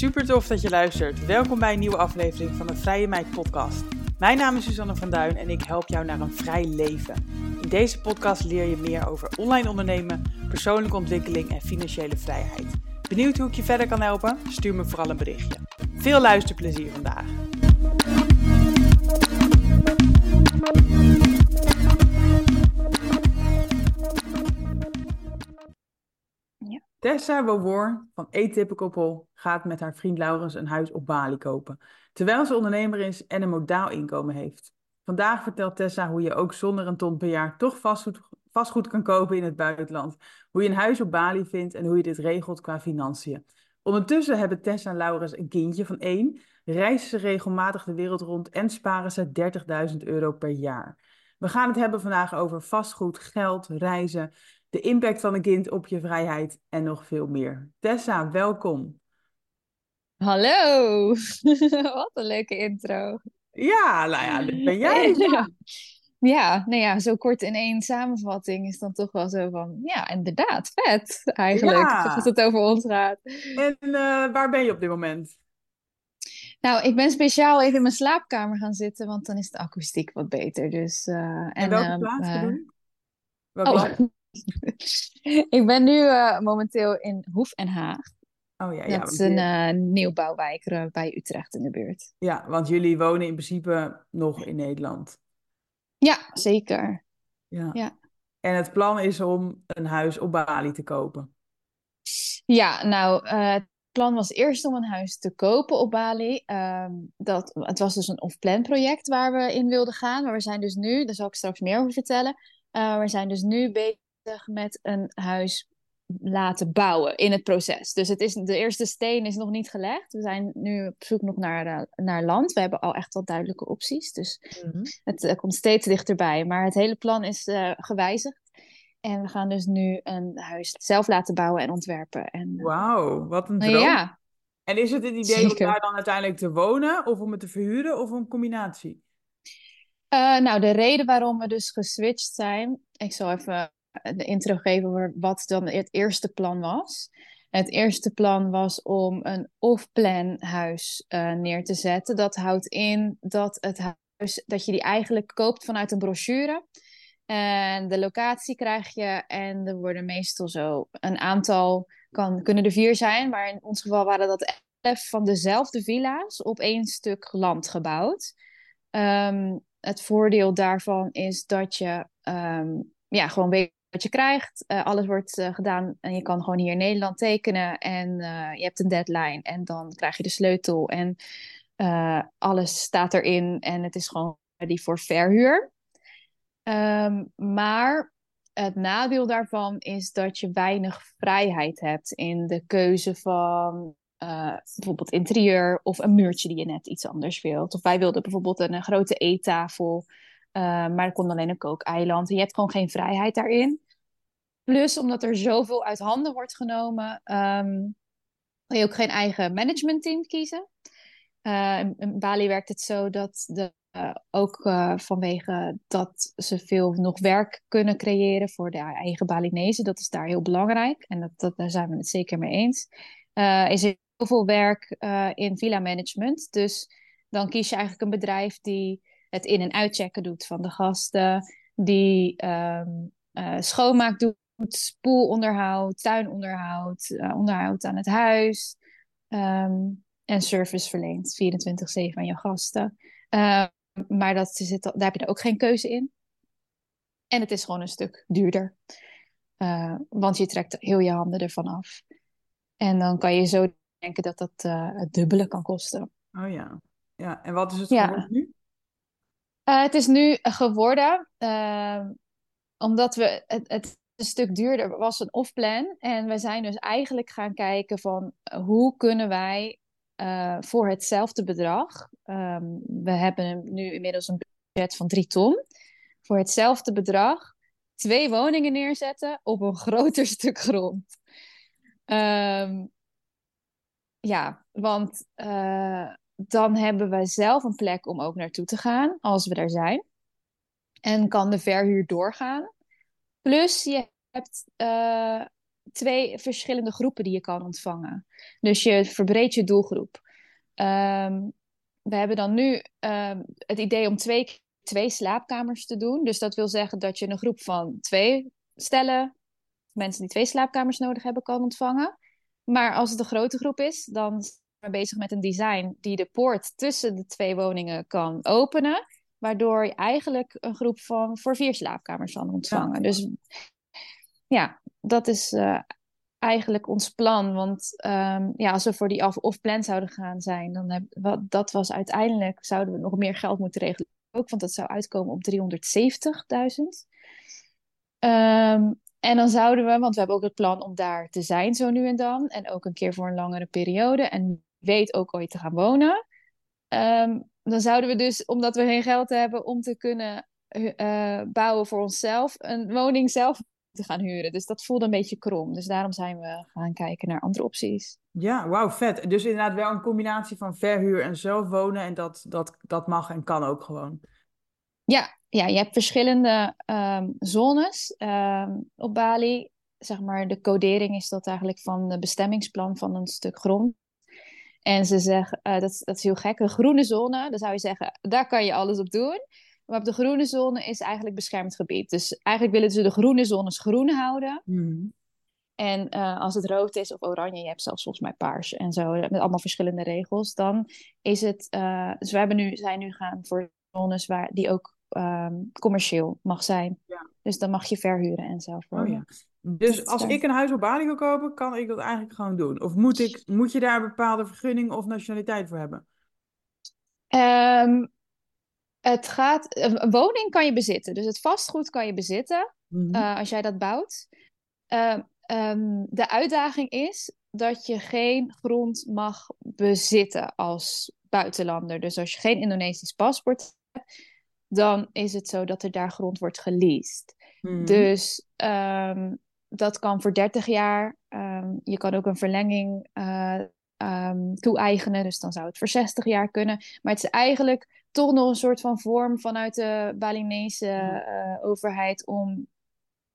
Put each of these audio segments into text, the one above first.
Super tof dat je luistert. Welkom bij een nieuwe aflevering van de Vrije Meid podcast. Mijn naam is Susanne van Duin en ik help jou naar een vrij leven. In deze podcast leer je meer over online ondernemen, persoonlijke ontwikkeling en financiële vrijheid. Benieuwd hoe ik je verder kan helpen? Stuur me vooral een berichtje. Veel luisterplezier vandaag. Tessa Wowoor van Atypical gaat met haar vriend Laurens een huis op Bali kopen, terwijl ze ondernemer is en een modaal inkomen heeft. Vandaag vertelt Tessa hoe je ook zonder een ton per jaar toch vastgoed, vastgoed kan kopen in het buitenland, hoe je een huis op Bali vindt en hoe je dit regelt qua financiën. Ondertussen hebben Tessa en Laurens een kindje van één, reizen ze regelmatig de wereld rond en sparen ze 30.000 euro per jaar. We gaan het hebben vandaag over vastgoed, geld, reizen, de impact van een kind op je vrijheid en nog veel meer. Tessa, welkom. Hallo, wat een leuke intro. Ja, nou ja, dit ben jij. Ja. nou ja, zo kort in één samenvatting is dan toch wel zo van, ja, inderdaad, vet eigenlijk, ja. als het over ons gaat. En uh, waar ben je op dit moment? Nou, ik ben speciaal even in mijn slaapkamer gaan zitten, want dan is de akoestiek wat beter. Dus, uh, en, en welke uh, plaats bedoel oh. ik ben nu uh, momenteel in Hoef en Haag. Oh ja, ja. Dat is een uh, nieuwbouwwijk uh, bij Utrecht in de buurt. Ja, want jullie wonen in principe nog in Nederland. Ja, zeker. Ja. ja. En het plan is om een huis op Bali te kopen. Ja, nou, het plan was eerst om een huis te kopen op Bali. Um, dat, het was dus een off-plan project waar we in wilden gaan. Maar we zijn dus nu, daar zal ik straks meer over vertellen. we zijn dus nu bezig met een huis laten bouwen in het proces. Dus het is, de eerste steen is nog niet gelegd. We zijn nu op zoek nog naar, uh, naar land. We hebben al echt wel duidelijke opties. Dus mm-hmm. het uh, komt steeds dichterbij. Maar het hele plan is uh, gewijzigd. En we gaan dus nu een huis zelf laten bouwen en ontwerpen. En, Wauw, wat een droom. Ja. En is het het idee Zeker. om daar dan uiteindelijk te wonen? Of om het te verhuren? Of een combinatie? nou, de reden waarom we dus geswitcht zijn... Ik zal even de intro geven wat dan het eerste plan was. Het eerste plan was om een off-plan huis uh, neer te zetten. Dat houdt in dat het huis dat je die eigenlijk koopt vanuit een brochure. En de locatie krijg je en er worden meestal zo een aantal, kan, kunnen er vier zijn, maar in ons geval waren dat elf van dezelfde villa's op één stuk land gebouwd. Um, het voordeel daarvan is dat je um, ja, gewoon weet wat je krijgt. Uh, alles wordt uh, gedaan en je kan gewoon hier in Nederland tekenen. En uh, je hebt een deadline en dan krijg je de sleutel. En alles staat erin en het is gewoon die voor verhuur. Um, maar het nadeel daarvan is dat je weinig vrijheid hebt in de keuze van bijvoorbeeld interieur of een muurtje die je net iets anders wilt. Of wij wilden bijvoorbeeld een, grote eettafel. Uh, maar er komt alleen een kookeiland. En je hebt gewoon geen vrijheid daarin. Plus, omdat er zoveel uit handen wordt genomen, um, je ook geen eigen managementteam kiezen. Uh, in Bali werkt het zo dat de, uh, ook uh, vanwege dat ze veel nog werk kunnen creëren voor de eigen Balinese. Dat is daar heel belangrijk en dat, dat, daar zijn we het zeker mee eens. is er heel veel werk in villa management. Dus dan kies je eigenlijk een bedrijf die het in- en uitchecken doet van de gasten, die um, schoonmaak doet spoelonderhoud, tuinonderhoud, uh, onderhoud aan het huis um, en service verleent 24-7 aan je gasten. Uh, maar dat zit, daar heb je ook geen keuze in. En het is gewoon een stuk duurder. Uh, want je trekt heel je handen ervan af. En dan kan je zo denken dat dat het dubbele kan kosten. Oh ja. ja. En wat is het ja. geworden nu? het is nu geworden, ehm, omdat we het, het een stuk duurder was een off-plan. En we zijn dus eigenlijk gaan kijken van eh, hoe kunnen wij voor hetzelfde bedrag, um, we hebben nu inmiddels een budget van drie ton, voor hetzelfde bedrag twee woningen neerzetten op een groter stuk grond. Um, ja, want dan hebben we zelf een plek om ook naartoe te gaan als we daar zijn. En kan de verhuur doorgaan. Plus je hebt uh, twee verschillende groepen die je kan ontvangen. Dus je verbreedt je doelgroep. Ehm, we hebben dan nu ehm, het idee om twee, twee slaapkamers te doen. Dus dat wil zeggen dat je een groep van twee stellen, mensen die twee slaapkamers nodig hebben, kan ontvangen. Maar als het een grote groep is, dan bezig met een design die de poort tussen de twee woningen kan openen. Waardoor je eigenlijk een groep van voor vier slaapkamers kan ontvangen. Dus ja, dat is uh, eigenlijk ons plan. Want um, ja, als we voor die off-plan zouden gaan zijn, dan heb, wat, dat was uiteindelijk, zouden we nog meer geld moeten regelen. Ook, want dat zou uitkomen op 370.000. Um, en dan zouden we, want we hebben ook het plan om daar te zijn zo nu en dan. En ook een keer voor een langere periode. En weet ook ooit te gaan wonen. Um, dan zouden we dus, omdat we geen geld hebben om te kunnen uh, bouwen voor onszelf, een woning zelf te gaan huren. Dus dat voelde een beetje krom. Dus daarom zijn we gaan kijken naar andere opties. Ja, wauw, vet. Dus inderdaad wel een combinatie van verhuur en zelf wonen. En dat, dat, dat mag en kan ook gewoon. Ja, ja je hebt verschillende um, zones um, op Bali. Zeg maar, de codering is dat eigenlijk van het bestemmingsplan van een stuk grond. En ze zeggen, uh, dat, dat is heel gek, een groene zone, dan zou je zeggen, daar kan je alles op doen. Maar op de groene zone is eigenlijk beschermd gebied. Dus eigenlijk willen ze de groene zones groen houden. Mm. En uh, als het rood is of oranje, je hebt zelfs volgens mij paars en zo, met allemaal verschillende regels, dan is het. Uh, dus we hebben nu, zijn nu gaan voor zones waar die ook um, commercieel mag zijn. Ja. Dus dan mag je verhuren en zo. Oh, ja. Dus als ik een huis op Bali wil kopen, kan ik dat eigenlijk gewoon doen? Of moet, ik, moet je daar een bepaalde vergunning of nationaliteit voor hebben? Um, het gaat, een woning kan je bezitten, dus het vastgoed kan je bezitten mm -hmm. uh, als jij dat bouwt. Uh, um, de uitdaging is dat je geen grond mag bezitten als buitenlander. Dus als je geen Indonesisch paspoort hebt, dan is het zo dat er daar grond wordt geleased. Mm -hmm. Dus um, dat kan voor 30 jaar. Um, je kan ook een verlenging uh, toe-eigenen, dus dan zou het voor 60 jaar kunnen. Maar het is eigenlijk toch nog een soort van vorm vanuit de Balinese uh, overheid om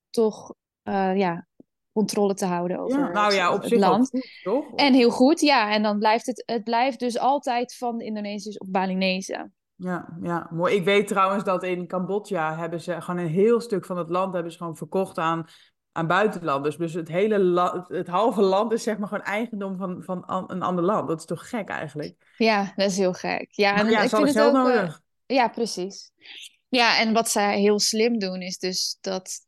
toch uh, ja, controle te houden over ja, nou ja, op het, zich land. Goed, toch? En heel goed, ja. En dan blijft het, het blijft dus altijd van de Indonesiërs of Balinese. Ja, ja, mooi. Ik weet trouwens dat in Cambodja hebben ze gewoon een heel stuk van het land hebben ze gewoon verkocht aan, aan buitenlanders. Dus het hele la, het halve land is zeg maar gewoon eigendom van, van een ander land. Dat is toch gek eigenlijk? Ja, dat is heel gek. Ja, en ja, ik vind het ook, nodig. Uh, ja, precies. Ja, en wat zij heel slim doen is dus dat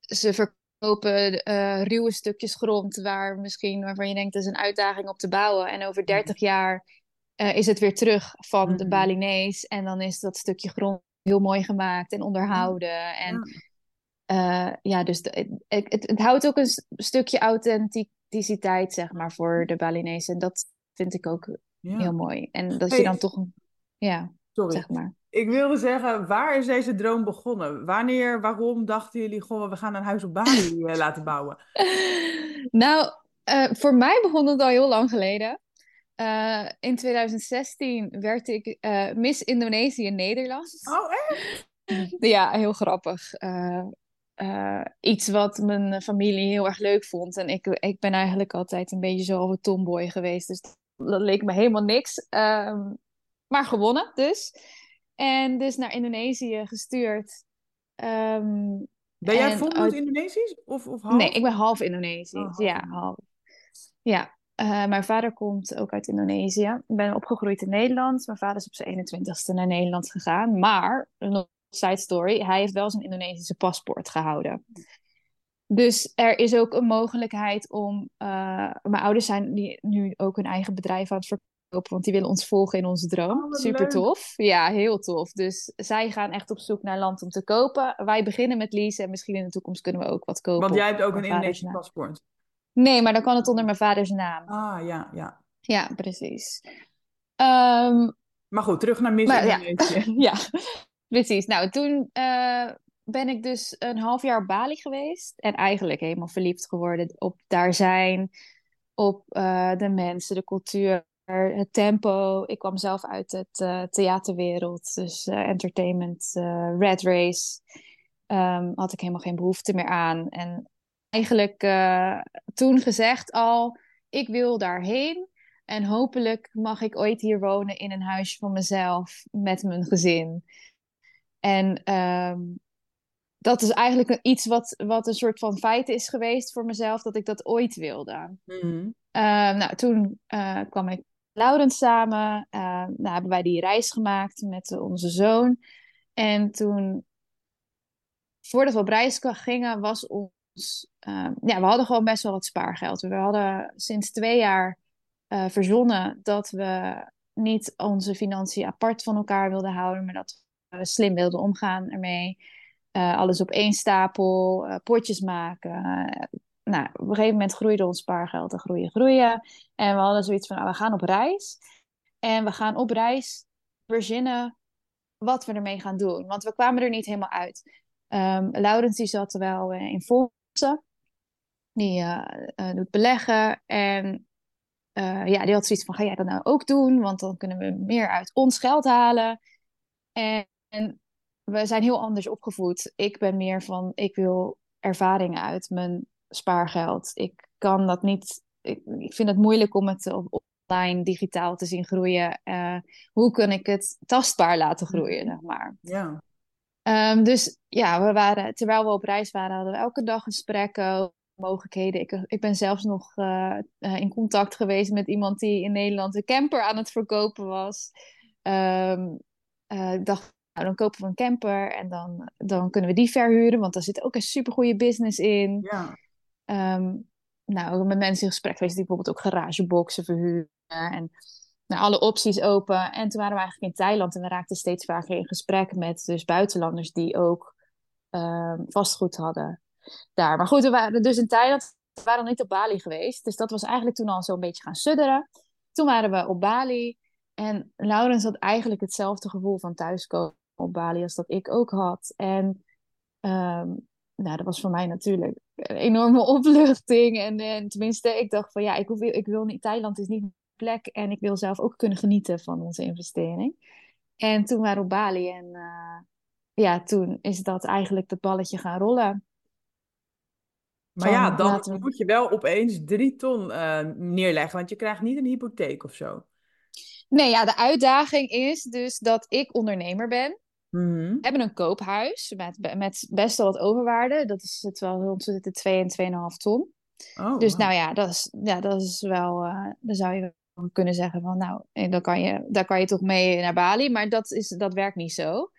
ze verkopen uh, ruwe stukjes grond waar misschien waarvan je denkt dat is een uitdaging op te bouwen. En over 30 mhm. jaar uh, is het weer terug van de mhm. Balinees. En dan is dat stukje grond heel mooi gemaakt en onderhouden. En ja, ja dus de, het, het, het, houdt ook een stukje authenticiteit, zeg maar, voor de Balinese. En dat vind ik ook ja. Heel mooi. En dat hey, je dan toch. Ja, sorry. zeg maar. Ik wilde zeggen, waar is deze droom begonnen? Wanneer, waarom dachten jullie, goh, we gaan een huis op Bali uh, laten bouwen? nou, uh, voor mij begon het al heel lang geleden. Uh, in 2016 werd ik Miss Indonesië Nederland. Oh, echt? ja, heel grappig. iets wat mijn familie heel erg leuk vond. En ik, ik ben eigenlijk altijd een beetje zo een tomboy geweest. Dus dat leek me helemaal niks. Um, maar gewonnen dus. En dus naar Indonesië gestuurd. Um, ben jij volmondig Indonesisch? Of, of half? Nee, ik ben half Indonesisch. Oh, half. Ja, half. Ja, uh, mijn vader komt ook uit Indonesië. Ik ben opgegroeid in Nederland. Mijn vader is op zijn 21ste naar Nederland gegaan. Maar, een side story, hij heeft wel zijn Indonesische paspoort gehouden. Dus er is ook een mogelijkheid om. Uh, mijn ouders zijn die nu ook hun eigen bedrijf aan het verkopen, want die willen ons volgen in onze droom. Oh, Super leuk. tof. Ja, heel tof. Dus zij gaan echt op zoek naar land om te kopen. Wij beginnen met leasen en misschien in de toekomst kunnen we ook wat kopen. Want jij hebt ook een Indonesisch paspoort. Nee, maar dan kan het onder mijn vaders naam. Ah, ja, ja. Ja, precies. Um, maar goed, terug naar Miss. Ja, ja, precies. Nou, toen uh, ben ik dus een half jaar op Bali geweest. En eigenlijk helemaal verliefd geworden op daar zijn. Op uh, de mensen, de cultuur, het tempo. Ik kwam zelf uit het uh, theaterwereld. Dus entertainment, red race. Um, had ik helemaal geen behoefte meer aan. En eigenlijk uh, toen gezegd al, ik wil daarheen. En hopelijk mag ik ooit hier wonen in een huisje van mezelf met mijn gezin. En um, dat is eigenlijk iets wat, wat een soort van feit is geweest voor mezelf, dat ik dat ooit wilde. Mm nou, toen uh, kwam ik met Laurens samen. Uh, nou, hebben wij die reis gemaakt met onze zoon. En toen, voordat we op reis gingen, was ons... Uh, ja, we hadden gewoon best wel wat spaargeld. We hadden sinds twee jaar verzonnen dat we niet onze financiën apart van elkaar wilden houden, maar dat we slim wilden omgaan ermee. Uh, alles op één stapel, uh, potjes maken. Nou, op een gegeven moment groeide ons spaargeld en groeien, groeien. En we hadden zoiets van, nou, we gaan op reis. En we gaan op reis verzinnen wat we ermee gaan doen. Want we kwamen er niet helemaal uit. Um, Laurens die zat wel in fondsen. Die doet beleggen. En ja, die had zoiets van, ga jij dat nou ook doen? Want dan kunnen we meer uit ons geld halen. En, en we zijn heel anders opgevoed. Ik ben meer van, ik wil ervaringen uit mijn spaargeld. Ik kan dat niet, ik, ik vind het moeilijk om het online, digitaal te zien groeien. Uh, hoe kan ik het tastbaar laten groeien, zeg maar. Ja. Um, dus ja, we waren, terwijl we op reis waren, hadden we elke dag gesprekken mogelijkheden. Ik, ik ben zelfs nog uh, in contact geweest met iemand die in Nederland een camper aan het verkopen was. Um, uh, ik dacht, nou, dan kopen we een camper en dan, dan kunnen we die verhuren, want daar zit ook een supergoeie business in. Ja. Um, nou, met mensen in gesprek geweest die bijvoorbeeld ook garageboxen verhuren en nou, alle opties open. En toen waren we eigenlijk in Thailand en we raakten steeds vaker in gesprek met dus buitenlanders die ook um, vastgoed hadden daar. Maar goed, we waren dus in Thailand, we waren niet op Bali geweest, dus dat was eigenlijk toen al zo'n beetje gaan sudderen. Toen waren we op Bali en Laurens had eigenlijk hetzelfde gevoel van thuiskomen op Bali als dat ik ook had. En um, nou, dat was voor mij natuurlijk een enorme opluchting. En, en tenminste, ik dacht van ja, ik, hoef, ik wil niet, Thailand is niet mijn plek. En ik wil zelf ook kunnen genieten van onze investering. En toen waren we op Bali en uh, ja, toen is dat eigenlijk dat balletje gaan rollen. Maar ja, dan moet je wel opeens drie ton uh, neerleggen, want je krijgt niet een hypotheek of zo. Nee, ja, de uitdaging is dus dat ik ondernemer ben. Mm We hebben een koophuis met, met best wel wat overwaarde. Dat is het wel rond de 2 en 2,5 ton. Oh, dus nou ja, dat is, ja, dat is wel. Uh, dan zou je kunnen zeggen van nou, eh, dan kan je, daar kan je toch mee naar Bali. Maar dat, is, dat werkt niet zo.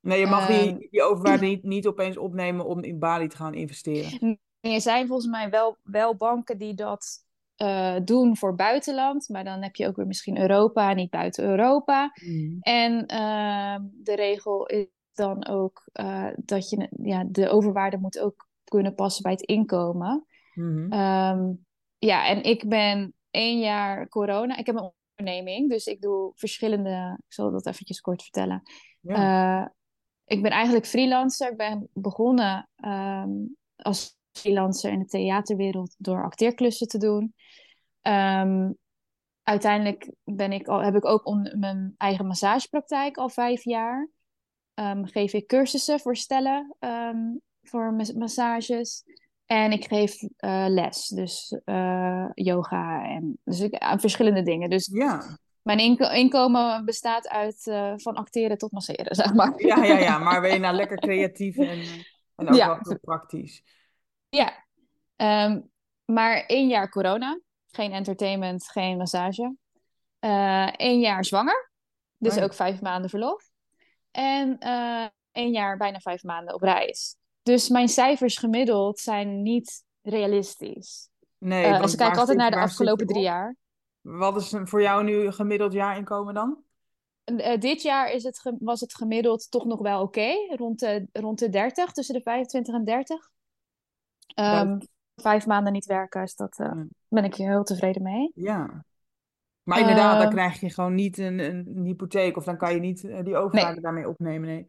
Nee, je mag die, ehm, die overwaarde niet, niet opeens opnemen om in Bali te gaan investeren. Er zijn volgens mij wel, wel banken die dat uh, doen voor buitenland. Maar dan heb je ook weer misschien Europa, niet buiten Europa. Mm. En uh, de regel is dan ook uh, dat je ja, de overwaarde moet ook kunnen passen bij het inkomen. Mm. Um, ja, en ik ben één jaar corona. Ik heb een onderneming, dus ik doe verschillende. Ik zal dat eventjes kort vertellen. Ja. Uh, ik ben eigenlijk freelancer. Ik ben begonnen um, als freelancer in de theaterwereld door acteerklussen te doen. Um, uiteindelijk ben ik al, heb ik ook on, mijn eigen massagepraktijk al vijf jaar. Um, geef ik cursussen voor stellen um, voor massages. En ik geef uh, les, dus uh, yoga en dus ik, uh, verschillende dingen. Dus ja. mijn inko inkomen bestaat uit uh, van acteren tot masseren, zeg maar. Ja, ja, ja, maar ben je nou lekker creatief en, en ook ja. wel praktisch. Ja, um, maar één jaar corona. Geen entertainment, geen massage. Uh, één jaar zwanger. Dus Oh ook vijf maanden verlof. En uh, één jaar bijna vijf maanden op reis. Dus mijn cijfers gemiddeld zijn niet realistisch. Nee, Uh, want als ik kijk altijd naar de afgelopen drie jaar. Wat is voor jou nu gemiddeld jaarinkomen dan? Uh, dit jaar is het was het gemiddeld toch nog wel oké. Rond, de, rond de 30, tussen de 25 en 30. Um, vijf maanden niet werken, dus dat uh, Ja. ben ik heel tevreden mee. Ja. Maar inderdaad, dan Ehm, krijg je gewoon niet een, een, hypotheek of dan kan je niet eh, die overwaarde daarmee opnemen. Nee.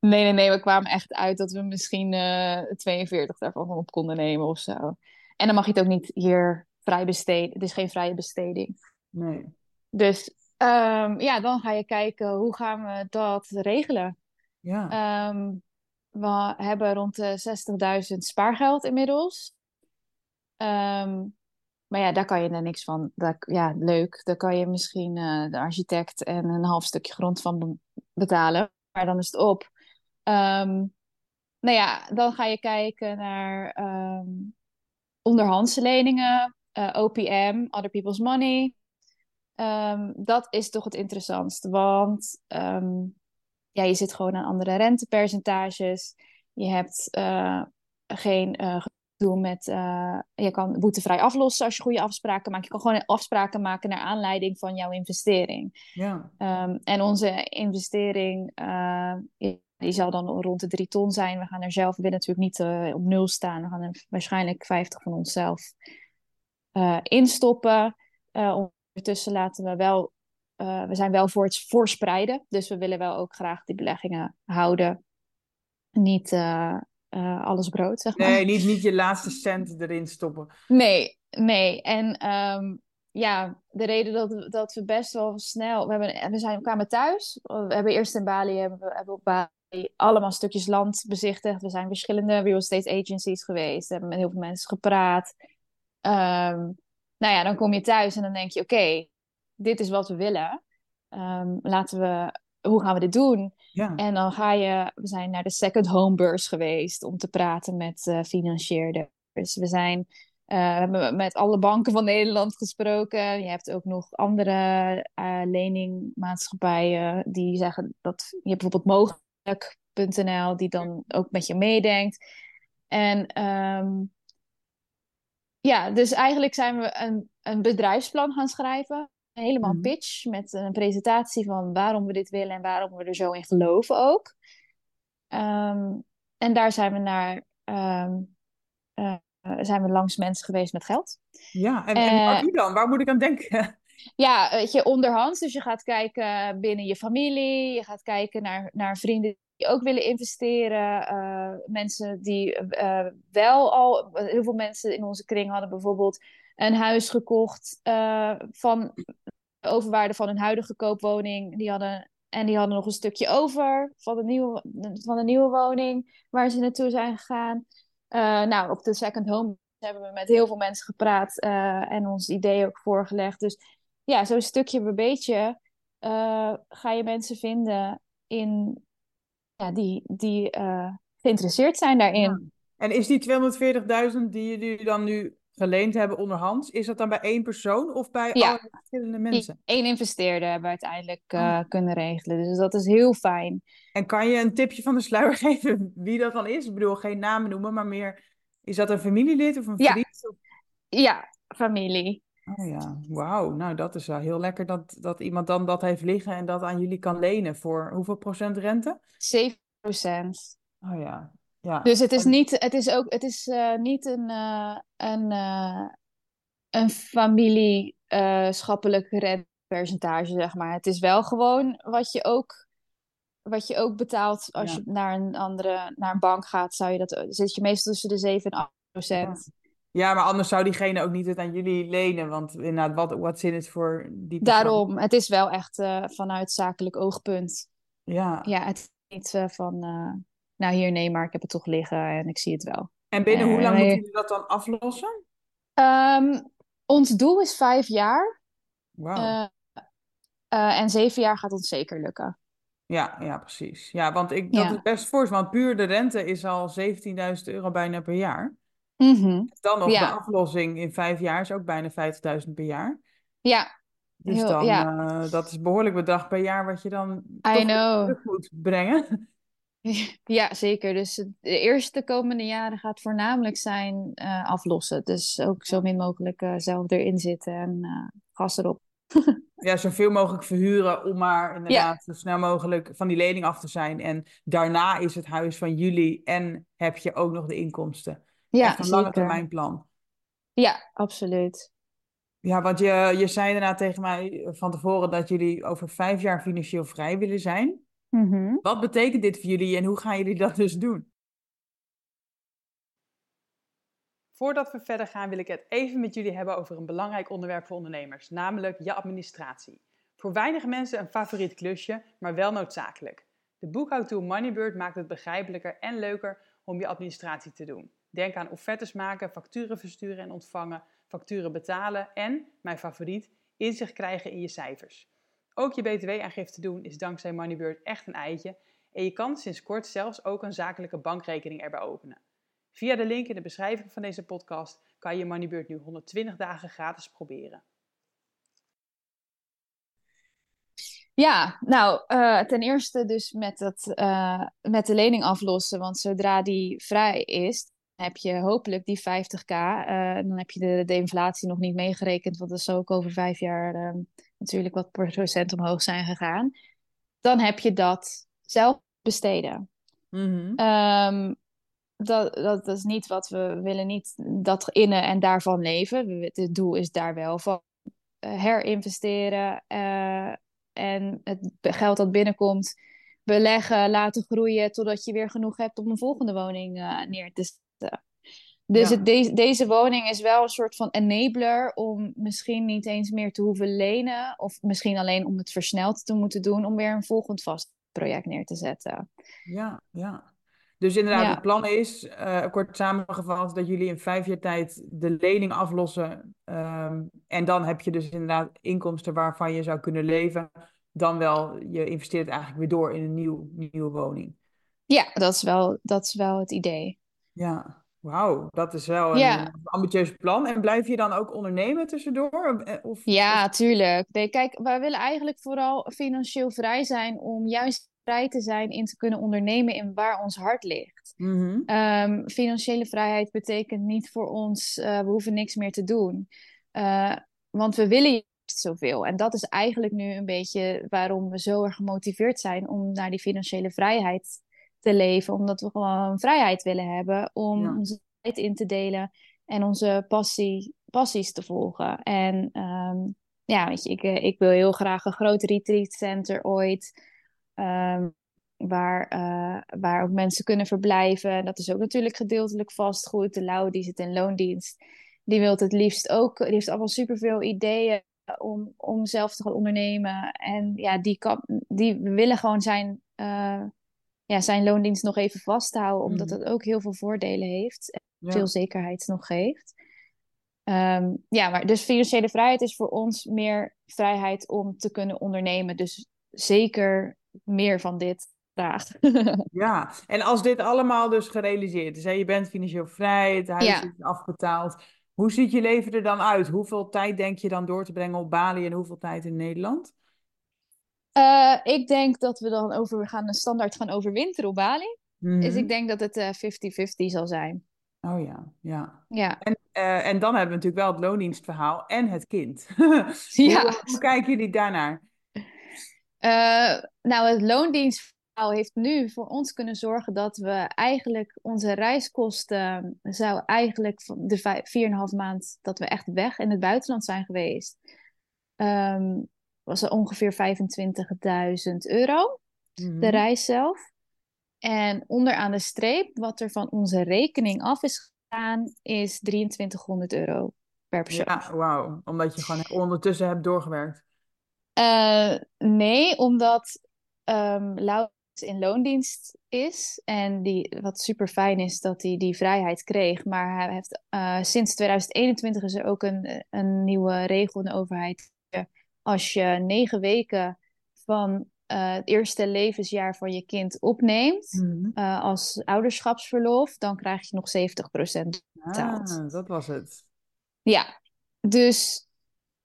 Nee, nee, nee. We kwamen echt uit dat we misschien eh 42 daarvan op konden nemen of zo. En dan mag je het ook niet hier vrij besteden. Het is geen vrije besteding. nee. Dus ehm, ja, dan ga je kijken hoe gaan we dat regelen. Ja. Ehm, we hebben rond de 60.000 spaargeld inmiddels. Ehm, maar ja, daar kan je er niks van. Dat, ja, leuk. Daar kan je misschien uh, de architect en een half stukje grond van betalen. Maar dan is het op. Um, nou ja, dan ga je kijken naar um, onderhandse leningen, eh, OPM, Other People's Money. Dat is toch het interessantste, want ja, je zit gewoon aan andere rentepercentages. Je hebt uh, geen uh, gedoe met. je kan boetevrij aflossen als je goede afspraken maakt. Je kan gewoon afspraken maken naar aanleiding van jouw investering. Ja. en onze investering die zal dan rond de drie ton zijn. We gaan er zelf, we willen natuurlijk niet op nul staan. We gaan er waarschijnlijk 50 van onszelf instoppen. Ondertussen laten we wel, we zijn wel voor het voorspreiden. Dus we willen wel ook graag die beleggingen houden. Niet alles brood, zeg maar. Nee, niet, niet je laatste cent erin stoppen. Nee, nee. En um, ja, de reden dat, dat we best wel snel... We, hebben, we zijn, kwamen thuis. We hebben eerst in Bali, hebben, we hebben op Bali allemaal stukjes land bezichtigd. We zijn verschillende real estate agencies geweest. We hebben met heel veel mensen gepraat. Um, nou ja, dan kom je thuis en dan denk je: oké, dit is wat we willen. Um, laten we, hoe gaan we dit doen? Ja. En dan ga je, we zijn naar de second home beurs geweest om te praten met uh, financierders. We zijn uh, we hebben met alle banken van Nederland gesproken. Je hebt ook nog andere uh, leningmaatschappijen die zeggen dat je bijvoorbeeld mogelijk nl die dan ook met je meedenkt. En um, ja, dus eigenlijk zijn we een, een bedrijfsplan gaan schrijven. Helemaal mhm. pitch met een presentatie van waarom we dit willen en waarom we er zo in geloven ook. Um, en daar zijn we naar um, uh, zijn we langs mensen geweest met geld. Ja, en, en waar dan? Waar moet ik aan denken? Ja, weet je, onderhands. Dus je gaat kijken binnen je familie. Je gaat kijken naar, naar vrienden die ook willen investeren. Uh, mensen die wel al, heel veel mensen in onze kring hadden bijvoorbeeld een huis gekocht uh, van de overwaarde van hun huidige koopwoning. Die hadden, en die hadden nog een stukje over van de nieuwe, van de nieuwe woning waar ze naartoe zijn gegaan. nou, op de second home hebben we met heel veel mensen gepraat en ons idee ook voorgelegd. Dus ja, zo'n stukje per beetje ga je mensen vinden in ja, die, die geïnteresseerd zijn daarin. En is die 240.000 die jullie dan nu geleend hebben onderhands, is dat dan bij één persoon of bij ja. alle verschillende mensen? Eén investeerder hebben we uiteindelijk uh, kunnen regelen. Dus dat is heel fijn. En kan je een tipje van de sluier geven wie dat dan is? Ik bedoel, geen namen noemen, maar meer, is dat een familielid of een vriend? Of... ja familie. Oh ja, wauw. Nou, dat is wel heel lekker dat, dat iemand dan dat heeft liggen en dat aan jullie kan lenen voor hoeveel procent rente? 7 procent. Oh ja. Ja. Dus het is niet, het is ook, het is uh, niet een, uh, een, uh, een familieschappelijk rentepercentage, zeg maar. Het is wel gewoon wat je ook, wat je ook betaalt als ja. je naar een andere, naar een bank gaat, zou je dat, zit je meestal tussen de 7 en 8 procent. Ja. Maar anders zou diegene ook niet het aan jullie lenen. Want inderdaad, wat, wat zin is voor die persoon? Daarom, het is wel echt vanuit zakelijk oogpunt. Ja. Ja, het is niet van, nou hier nee, maar ik heb het toch liggen en ik zie het wel. En binnen hoe lang moeten jullie dat dan aflossen? Um, ons doel is vijf jaar. Wauw. en zeven jaar gaat ons zeker lukken. Ja, ja, precies. Ja, want ik, dat ja. is best fors, want puur de rente is al 17.000 euro bijna per jaar. Mm -hmm. Dan nog ja. de aflossing in vijf jaar is ook bijna 50.000 per jaar. Ja. Dus Heel, dan, ja. dat is behoorlijk bedrag per jaar wat je dan terug moet brengen. Ja, zeker. Dus de eerste komende jaren gaat voornamelijk zijn uh, aflossen. Dus ook zo min mogelijk uh, zelf erin zitten en gas erop. ja, zoveel mogelijk verhuren om maar inderdaad ja. zo snel mogelijk van die lening af te zijn. En daarna is het huis van jullie en heb je ook nog de inkomsten. Ja, Echt een lange termijn plan. Ja, absoluut. Ja, want je, je zei daarna tegen mij van tevoren dat jullie over vijf jaar financieel vrij willen zijn. Mm -hmm. Wat betekent dit voor jullie en hoe gaan jullie dat dus doen? Voordat we verder gaan wil ik het even met jullie hebben over een belangrijk onderwerp voor ondernemers, namelijk je administratie. Voor weinige mensen een favoriet klusje, maar wel noodzakelijk. De boekhoudtool Moneybird maakt het begrijpelijker en leuker om je administratie te doen. Denk aan offertes maken, facturen versturen en ontvangen, facturen betalen en, mijn favoriet, inzicht krijgen in je cijfers. Ook je btw-aangifte doen is dankzij Moneybird echt een eitje en je kan sinds kort zelfs ook een zakelijke bankrekening erbij openen. Via de link in de beschrijving van deze podcast kan je Moneybird nu 120 dagen gratis proberen. Ja, nou, uh, ten eerste dus met, dat, uh, met de lening aflossen. Want zodra die vrij is, heb je hopelijk die 50k. Uh, eh, dan heb je de, de inflatie nog niet meegerekend, want dat is ook over vijf jaar natuurlijk wat procent omhoog zijn gegaan. Dan heb je dat zelf besteden. Mm -hmm. dat, dat, dat, is niet wat we willen, niet dat innen en daarvan leven. Het doel is daar wel van herinvesteren en het geld dat binnenkomt beleggen, laten groeien totdat je weer genoeg hebt om een volgende woning neer te zetten. Dus het, deze, deze woning is wel een soort van enabler om misschien niet eens meer te hoeven lenen, of misschien alleen om het versneld te moeten doen om weer een volgend vast project neer te zetten. Ja, ja. Dus inderdaad, het plan is, uh, kort samengevat, dat jullie in vijf jaar tijd de lening aflossen. Ehm, en dan heb je dus inderdaad inkomsten waarvan je zou kunnen leven. Dan wel, je investeert eigenlijk weer door in een nieuw, nieuwe woning. Ja, dat is wel, dat is wel het idee. Ja, wauw, dat is wel een ja. ambitieus plan. En blijf je dan ook ondernemen tussendoor? Of, ja, tuurlijk. Nee, kijk, wij willen eigenlijk vooral financieel vrij zijn om juist vrij te zijn in te kunnen ondernemen in waar ons hart ligt. Mm financiële vrijheid betekent niet voor ons, uh, we hoeven niks meer te doen. Uh, want we willen zoveel. En dat is eigenlijk nu een beetje waarom we zo erg gemotiveerd zijn om naar die financiële vrijheid te leven. Omdat we gewoon vrijheid willen hebben om onze tijd in te delen en onze passie, passies te volgen. En um, ja, weet je, ik, eh, ik wil heel graag een groot retreat center ooit. Um, waar, uh, waar ook mensen kunnen verblijven. Dat is ook natuurlijk gedeeltelijk vastgoed. De Lau die zit in loondienst. Die wil het liefst ook. Die heeft allemaal superveel ideeën om, om zelf te gaan ondernemen. En ja, die, kan, die willen gewoon zijn, uh, ja, zijn loondienst nog even vasthouden. Omdat het mhm. ook heel veel voordelen heeft. En veel zekerheid nog geeft. Um, ja, maar dus financiële vrijheid is voor ons meer vrijheid om te kunnen ondernemen. Dus zeker meer van dit graag. ja, en als dit allemaal dus gerealiseerd is, hè, je bent financieel vrij, het huis is afbetaald. Hoe ziet je leven er dan uit? Hoeveel tijd denk je dan door te brengen op Bali en hoeveel tijd in Nederland? Uh, ik denk dat we dan over, we gaan een standaard gaan overwinteren op Bali. Dus ik mhm. denk dat het 50-50 uh, zal zijn. Oh ja, ja. ja. En, uh, en dan hebben we natuurlijk wel het loondienstverhaal en het kind. ja. hoe, hoe kijken jullie daarnaar? Nou, het loondienstverhaal heeft nu voor ons kunnen zorgen dat we eigenlijk onze reiskosten zou eigenlijk van de 4,5 maand dat we echt weg in het buitenland zijn geweest, um, was er ongeveer 25.000 euro, de mhm. reis zelf. En onderaan de streep, wat er van onze rekening af is gegaan, is 2300 euro per persoon. Ja, wauw. Omdat je gewoon ondertussen hebt doorgewerkt. Uh, nee, omdat um, in loondienst is. En die, wat super fijn is dat hij die vrijheid kreeg. Maar hij heeft, uh, sinds 2021 is er ook een, een nieuwe regel in de overheid. Als je negen weken van uh, het eerste levensjaar van je kind opneemt mm. uh, als ouderschapsverlof, dan krijg je nog 70% betaald. Ah, dat was het. Ja, dus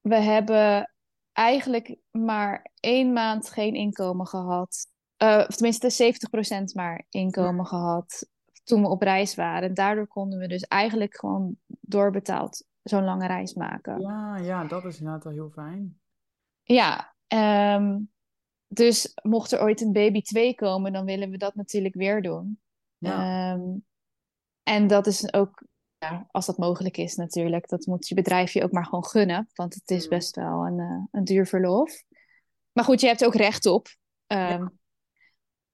we hebben eigenlijk maar één maand geen inkomen gehad. Uh, of tenminste 70% maar inkomen gehad toen we op reis waren. Daardoor konden we dus eigenlijk gewoon doorbetaald zo'n lange reis maken. Ja, ja, dat is inderdaad wel heel fijn. Ja, um, dus mocht er ooit een baby 2 komen, dan willen we dat natuurlijk weer doen. Ja. Um, en dat is ook ja, als dat mogelijk is natuurlijk. Dat moet je bedrijf je ook maar gewoon gunnen. Want het is mm. best wel een, uh, een duur verlof. Maar goed, je hebt ook recht op. Um,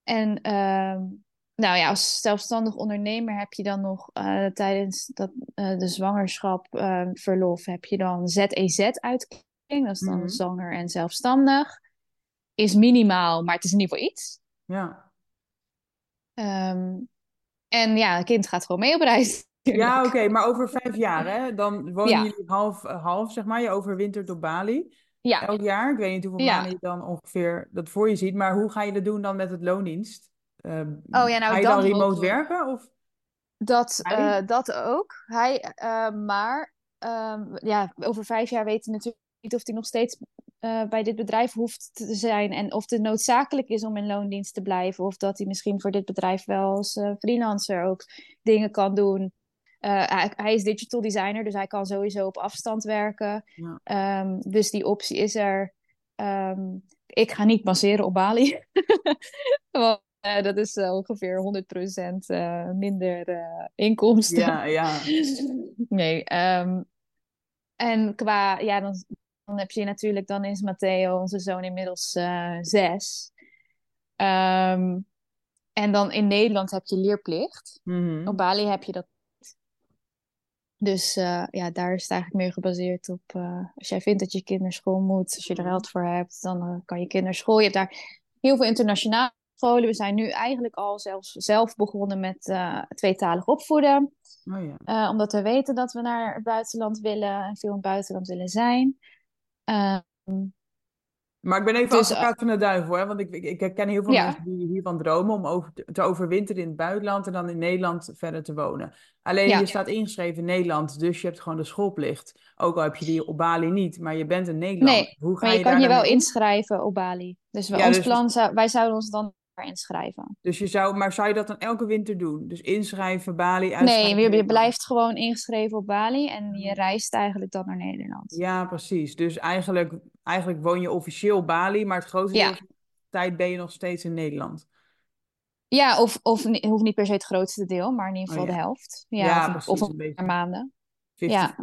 En um, nou ja, als zelfstandig ondernemer heb je dan nog uh, tijdens dat, uh, de zwangerschap verlof heb je dan ZEZ-uitkering. Dat is dan mm. zwanger en zelfstandig. Is minimaal, maar het is in ieder geval iets. Ja. Ehm, en ja, het kind gaat gewoon mee op reis. Ja, oké, maar over vijf jaar, hè? Dan wonen Ja. jullie half, half, zeg maar. Je overwintert op Bali Ja, elk jaar. Ik weet niet hoeveel Ja. maanden je dan ongeveer dat voor je ziet. Maar hoe ga je dat doen dan met het loondienst? Ehm, Oh ja, nou, ga je dan remote werken? Of? dat, eh, dat ook. Hij, eh, maar ehm, ja, over vijf jaar weten we natuurlijk niet of hij nog steeds eh, bij dit bedrijf hoeft te zijn. En of het noodzakelijk is om in loondienst te blijven. Of dat hij misschien voor dit bedrijf wel als eh, freelancer ook dingen kan doen. Eh, hij, hij is digital designer, dus hij kan sowieso op afstand werken. Ja. Ehm, dus die optie is er. Ehm, ik ga niet masseren op Bali. Want dat is ongeveer 100% eh, minder inkomsten. Ja, ja. Nee. ehm, en qua, ja, dan, dan heb je natuurlijk, dan is Matteo, onze zoon, inmiddels eh, zes. Ehm, en dan in Nederland heb je leerplicht. Mhm. Op Bali heb je dat niet. Dus eh, ja, daar is het eigenlijk meer gebaseerd op. eh, als jij vindt dat je kinderschool moet, als je er geld voor hebt, dan kan je kinderschool. Je hebt daar heel veel internationale scholen. We zijn nu eigenlijk al zelfs zelf begonnen met tweetalig opvoeden. Oh ja. Omdat we weten dat we naar het buitenland willen en veel in het buitenland willen zijn. Ehm, Maar ik ben even Dus, advocaat van de duivel, hè? Want ik, ik, ik ken heel veel Ja. mensen die hiervan dromen om over, te overwinteren in het buitenland en dan in Nederland verder te wonen. Alleen Ja. je staat ingeschreven in Nederland, dus je hebt gewoon de schoolplicht. Ook al heb je die op Bali niet, maar je bent een Nederlander. nee, Hoe ga maar je je kan je wel mee inschrijven op Bali. Dus Ja, ons dus- plan zou, wij zouden ons dan inschrijven. Dus je zou, maar zou je dat dan elke winter doen? Dus inschrijven, Bali, Nee, uitschrijven? je, je blijft gewoon ingeschreven op Bali en je reist eigenlijk dan naar Nederland. Ja, precies. Dus eigenlijk, eigenlijk woon je officieel Bali, maar het grootste Ja. deel van de tijd ben je nog steeds in Nederland. Ja, of, of hoeft niet per se het grootste deel, maar in ieder Oh, geval ja. de helft. Ja, Ja, of, een- precies, of een paar maanden. 50-50. Ja.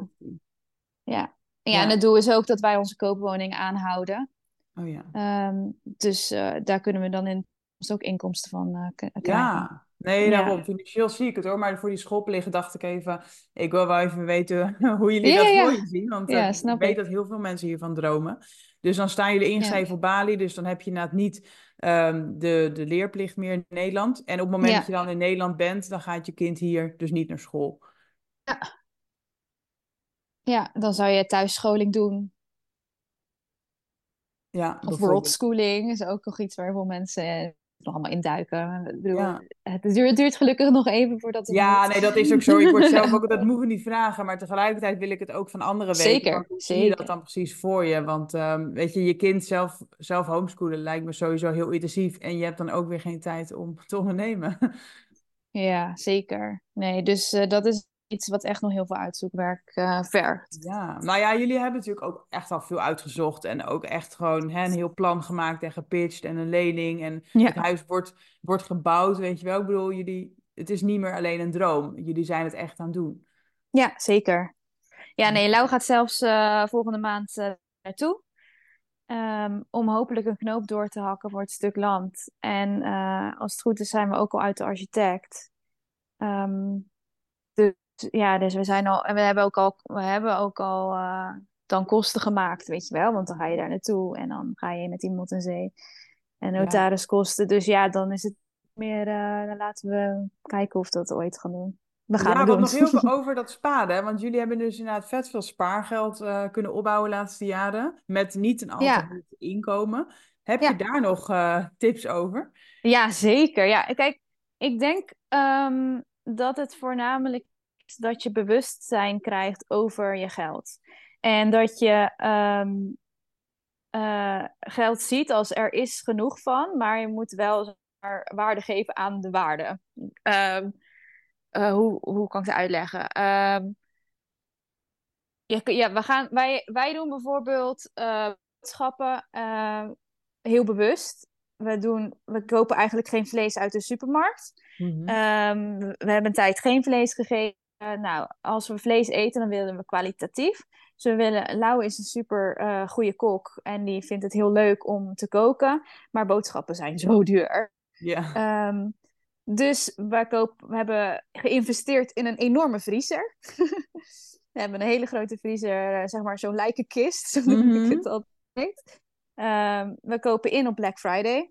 Ja, Ja. en het doel is ook dat wij onze koopwoning aanhouden. Oh ja. Ehm, dus eh, daar kunnen we dan in dus ook inkomsten van eh, krijgen. Ja, nee, Ja. daarom. Financieel zie ik het hoor. Maar voor die schoolplichten dacht ik even, ik wil wel even weten hoe jullie Ja, dat ja. voor je zien. Want Ja, eh, ik weet ik. dat heel veel mensen hiervan dromen. Dus dan staan jullie ingeschreven op Bali. Dus dan heb je inderdaad niet ehm, de, de leerplicht meer in Nederland. En op het moment Ja. dat je dan in Nederland bent, dan gaat je kind hier dus niet naar school. Ja, dan zou je thuisscholing doen. Ja, Of worldschooling is ook nog iets waar veel mensen nog allemaal induiken. Ik bedoel, Ja. het, duurt, het duurt gelukkig nog even voordat het Ja, moet. nee, dat is ook zo. Ik word zelf ook, dat moet ik niet vragen, maar tegelijkertijd wil ik het ook van anderen weten. Zeker, zie je dat zeker. dan precies voor je? Want ehm, weet je, je kind zelf, zelf homeschoolen lijkt me sowieso heel intensief. En je hebt dan ook weer geen tijd om te ondernemen. Ja, zeker. Nee, dus eh, dat is iets wat echt nog heel veel uitzoekwerk eh, vergt. Ja, nou ja, jullie hebben natuurlijk ook echt al veel uitgezocht. En ook echt gewoon hè, een heel plan gemaakt en gepitcht en een lening. En Ja. het huis wordt, wordt gebouwd, weet je wel. Ik bedoel, jullie, het is niet meer alleen een droom. Jullie zijn het echt aan het doen. Ja, zeker. Ja, nee, Lau gaat zelfs eh, volgende maand eh, naartoe. Ehm, om hopelijk een knoop door te hakken voor het stuk land. En als het goed is, zijn we ook al uit de architect. Ehm, dus ja, dus we zijn al, en we hebben ook al, we hebben ook al eh, dan kosten gemaakt, weet je wel. Want dan ga je daar naartoe en dan ga je met iemand in zee. En notariskosten. Dus ja, dan is het meer, eh, dan laten we kijken of we dat ooit gaan doen. We gaan ja, wat doen. nog heel veel over dat sparen. Want jullie hebben dus inderdaad vet veel spaargeld eh, kunnen opbouwen de laatste jaren. Met niet een te Ja. inkomen. Heb Ja. je daar nog tips over? Ja, zeker. Ja, kijk, ik denk ehm, dat het voornamelijk dat je bewustzijn krijgt over je geld. En dat je ehm, eh, geld ziet als er is genoeg van, maar je moet wel waarde geven aan de waarde. Ehm, eh, hoe, hoe kan ik het uitleggen? Ehm, je, ja, we gaan, wij, wij doen bijvoorbeeld eh boodschappen heel bewust. We, doen, we kopen eigenlijk geen vlees uit de supermarkt. Mhm. We we hebben een tijd geen vlees gegeten. Nou, als we vlees eten, dan willen we kwalitatief. Dus we willen, Lau is een super eh goede kok en die vindt het heel leuk om te koken. Maar boodschappen zijn zo duur. ja. Ehm, dus wij koop, we hebben geïnvesteerd in een enorme vriezer. we hebben een hele grote vriezer, eh, zeg maar zo'n lijkenkist, zo noem Mhm. ik het altijd. Ehm, we kopen in op Black Friday.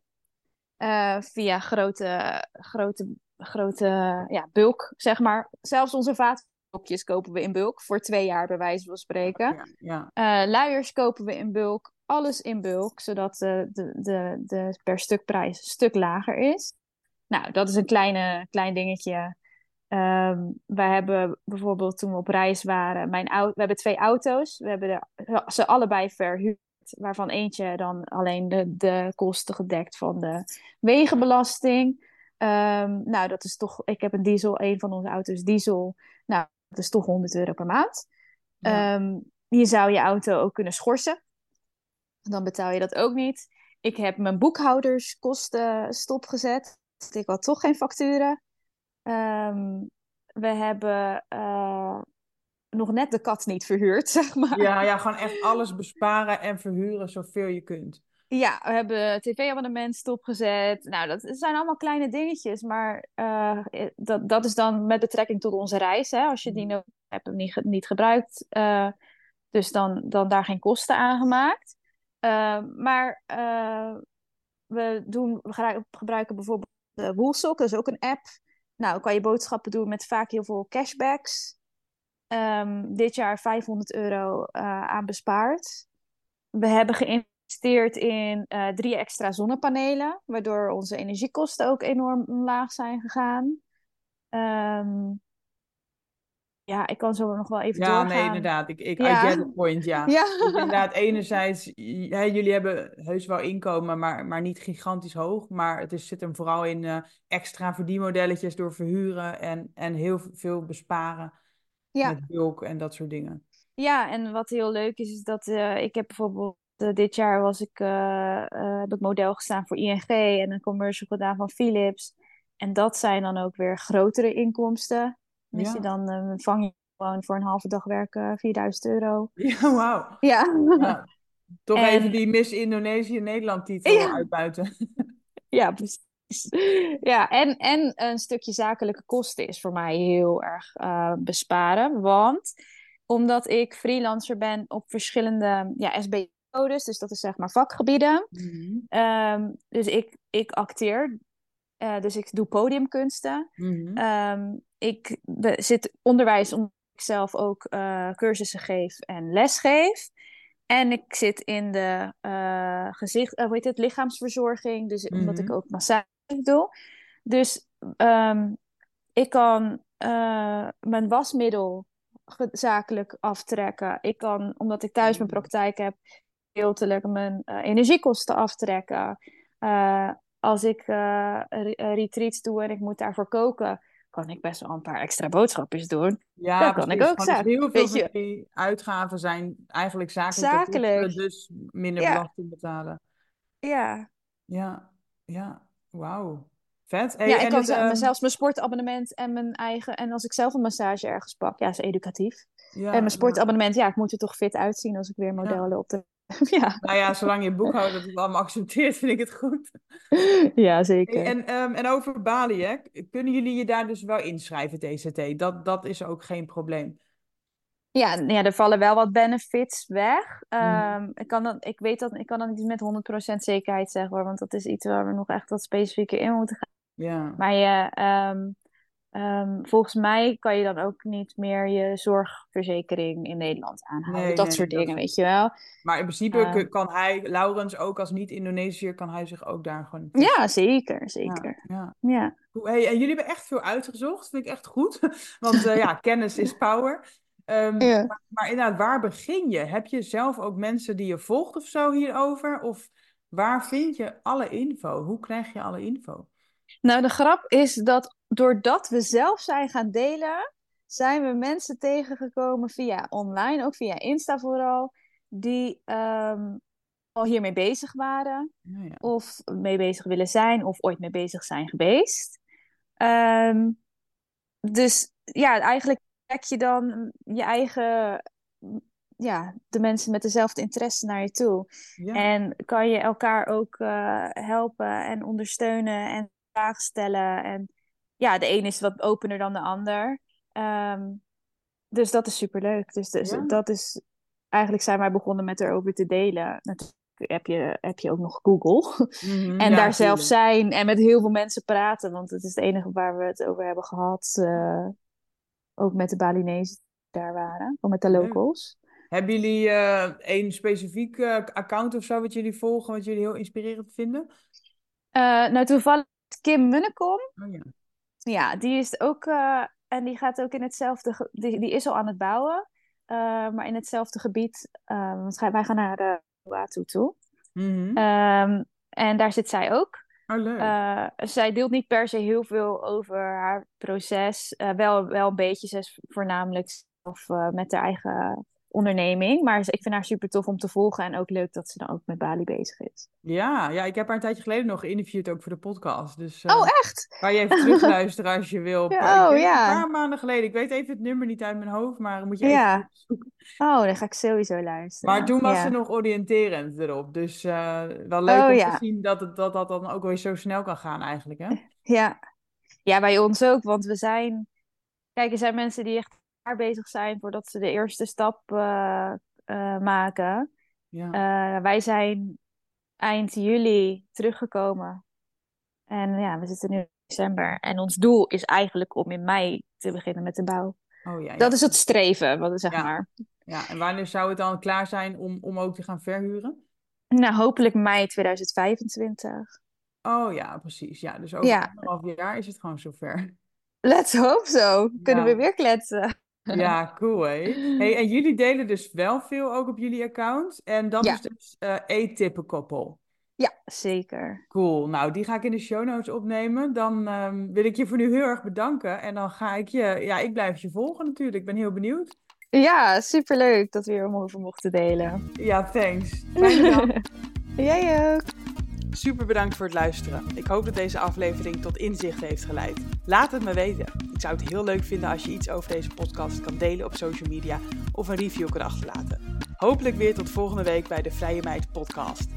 eh, via grote, grote, grote ja, bulk, zeg maar. Zelfs onze vaatblokjes kopen we in bulk voor twee jaar, bij wijze van spreken. Ja, ja. Uh, luiers kopen we in bulk, alles in bulk, zodat de, de, de, de per stuk prijs een stuk lager is. Nou, dat is een kleine, klein dingetje. Um, we hebben bijvoorbeeld toen we op reis waren, mijn we hebben twee auto's. We hebben de, ze allebei verhuurd, waarvan eentje dan alleen de, de kosten gedekt van de wegenbelasting. Um, nou, dat is toch, ik heb een diesel, een van onze auto's diesel. Nou, dat is toch 100 euro per maand. Ja. Um, je zou je auto ook kunnen schorsen. Dan betaal je dat ook niet. Ik heb mijn boekhouderskosten stopgezet. Ik had toch geen facturen. Um, we hebben uh, nog net de kat niet verhuurd, zeg maar. Ja, ja, gewoon echt alles besparen en verhuren zoveel je kunt. Ja, we hebben tv-abonnement stopgezet. Nou, dat zijn allemaal kleine dingetjes. Maar uh, dat, dat is dan met betrekking tot onze reis. Hè? Als je die nog hebt niet, niet gebruikt. Uh, dus dan, dan daar geen kosten aan gemaakt. Uh, maar we, doen, we gebruiken bijvoorbeeld Woolsock. Dat is ook een app. Nou, kan je boodschappen doen met vaak heel veel cashbacks. Um, dit jaar 500 euro aan bespaard. We hebben geïnvesteerd in uh, drie extra zonnepanelen, waardoor onze energiekosten ook enorm omlaag zijn gegaan. Um, ja, ik kan zo nog wel even ja, doorgaan. Ja, nee, inderdaad. Ik, ik, ja. I get the point, ja. ja. Dus inderdaad, enerzijds, ja, jullie hebben heus wel inkomen, maar, maar niet gigantisch hoog. Maar het is, zit hem vooral in uh, extra verdienmodelletjes door verhuren en, en heel veel besparen ja. met bulk en dat soort dingen. Ja, en wat heel leuk is, is dat uh, ik heb bijvoorbeeld uh, dit jaar was ik, heb ik model gestaan voor ING en een commercial gedaan van Philips. En dat zijn dan ook weer grotere inkomsten. Dus Ja. je dan uh, vang je gewoon voor een halve dag werken 4000 euro. Ja, wauw. Ja. Toch En- even die Miss Indonesië Nederland titel Ja. uitbuiten. ja, precies. Ja, en, en een stukje zakelijke kosten is voor mij heel erg eh, besparen. Want omdat ik freelancer ben op verschillende ja, SB-codes, dus dat is zeg maar vakgebieden. Mhm. Ehm, dus ik, ik acteer, eh, dus ik doe podiumkunsten. Mhm. Ehm, ik zit onderwijs omdat ik zelf ook eh, cursussen geef en les geef. En ik zit in de eh, gezicht, hoe heet het, lichaamsverzorging. Dus omdat ik Mhm. ook massage doe. Dus ehm, ik kan mijn wasmiddel zakelijk aftrekken. Ik kan, omdat ik thuis mijn praktijk heb, gedeeltelijk mijn eh, energiekosten aftrekken. Eh, als ik eh, re- retreats doe en ik moet daarvoor koken, kan ik best wel een paar extra boodschapjes doen. Ja, dat kan ik ook zaak- heel veel van die uitgaven zijn eigenlijk Zakelijk. kosten, dus minder Ja. belasting betalen. Ja, Ja, ja, wauw. Vet. Hey, ja ik kan het, ehm, zelfs mijn sportabonnement en mijn eigen. En als ik zelf een massage ergens pak, ja, is educatief. ja, en mijn ja. sportabonnement, ja, ik moet er toch fit uitzien als ik weer modellen op de. ja. Nou ja, zolang je boekhouder het allemaal accepteert, vind ik het goed. ja, zeker. En, ehm, en over Bali, hè? Kunnen jullie je daar dus wel inschrijven, TCT? Dat, dat is ook geen probleem. Ja, ja, er vallen wel wat benefits weg. Ehm, ik, kan dat, ik weet dat ik kan dat niet met 100% zekerheid zeggen hoor, want dat is iets waar we nog echt wat specifieker in moeten gaan. Ja. Maar je, ehm, ehm, volgens mij kan je dan ook niet meer je zorgverzekering in Nederland aanhouden. Nee, dat nee, soort dingen, weet je wel. Maar in principe Eh. kun- kan hij, Laurens, ook als niet-Indonesiër, kan hij zich ook daar gewoon... Ja, zeker, zeker. ja. Ja. Hey, en jullie hebben echt veel uitgezocht, vind ik echt goed. Want eh, ja, kennis is power. Ehm, Ja. maar, maar inderdaad, waar begin je? Heb je zelf ook mensen die je volgt of zo hierover? Of waar vind je alle info? Hoe krijg je alle info? Nou, de grap is dat doordat we zelf zijn gaan delen, zijn we mensen tegengekomen via online, ook via Insta vooral, die ehm, al hiermee bezig waren. Ja, ja. of mee bezig willen zijn, of ooit mee bezig zijn geweest. Ehm, dus ja, eigenlijk trek je dan je eigen, ja, de mensen met dezelfde interesse naar je toe. Ja. En kan je elkaar ook eh, helpen en ondersteunen en vragen stellen. En ja, de een is wat opener dan de ander. Ehm, dus dat is superleuk. Dus, dus Ja. dat is, eigenlijk zijn wij begonnen met erover te delen. Natuurlijk heb je, heb je ook nog Google. Mhm, en ja, daar zelf zijn en met heel veel mensen praten. Want het is het enige waar we het over hebben gehad. eh, ook met de Balinezen die daar waren. Of met de locals. Hebben jullie eh een specifiek eh, account of zo wat jullie volgen, wat jullie heel inspirerend vinden? Eh, nou, toevallig Kim Munnekom. Oh ja. Ja, die is ook. eh, en die gaat ook in hetzelfde. Die, die is al aan het bouwen. eh, maar in hetzelfde gebied. want wij gaan naar de Watu toe. Mhm. Ehm, en daar zit zij ook. Oh, leuk. Zij deelt niet per se heel veel over haar proces. Wel, wel een beetje, ze is voornamelijk zelf met haar eigen onderneming. Maar ik vind haar super tof om te volgen. En ook leuk dat ze dan ook met Bali bezig is. Ja, ja, ik heb haar een tijdje geleden nog geïnterviewd, ook voor de podcast. Dus eh, Oh, echt? kan je even terugluisteren als je wil. Ja, oh, ja. Een paar maanden geleden. Ik weet even het nummer niet uit mijn hoofd, maar moet je even Ja. zoeken. Oh, dan ga ik sowieso luisteren. Maar toen was ze nog oriënterend erop. Dus eh, wel leuk Oh, om te zien dat, het, dat dat dan ook weer zo snel kan gaan eigenlijk, hè? Ja. ja, bij ons ook. Want we zijn... Kijk, er zijn mensen die echt bezig zijn voordat ze de eerste stap eh, eh, maken. Ja. Eh, wij zijn eind juli teruggekomen. En ja, we zitten nu in december. En ons doel is eigenlijk om in mei te beginnen met de bouw. Oh ja, Dat is het streven, wat zeg Ja. maar. Ja, en wanneer zou het dan klaar zijn om, om ook te gaan verhuren? Nou, hopelijk mei 2025. Oh ja, precies. Ja, dus over Ja. anderhalf jaar is het gewoon zover. Let's hope so. Kunnen Ja. we weer kletsen. Ja, cool hè. Hey, en jullie delen dus wel veel ook op jullie account. En dat Ja. is dus eh E-tippenkoppel. Ja, zeker. Cool. Nou, die ga ik in de show notes opnemen. Dan ehm, wil ik je voor nu heel erg bedanken. En dan ga ik je... Ja, ik blijf je volgen natuurlijk. Ik ben heel benieuwd. Ja, superleuk dat we hier over mochten delen. Ja, thanks. Fijne dag. Jij ook. Super bedankt voor het luisteren. Ik hoop dat deze aflevering tot inzicht heeft geleid. Laat het me weten. Ik zou het heel leuk vinden als je iets over deze podcast kan delen op social media of een review kan achterlaten. Hopelijk weer tot volgende week bij de Vrije Meid Podcast.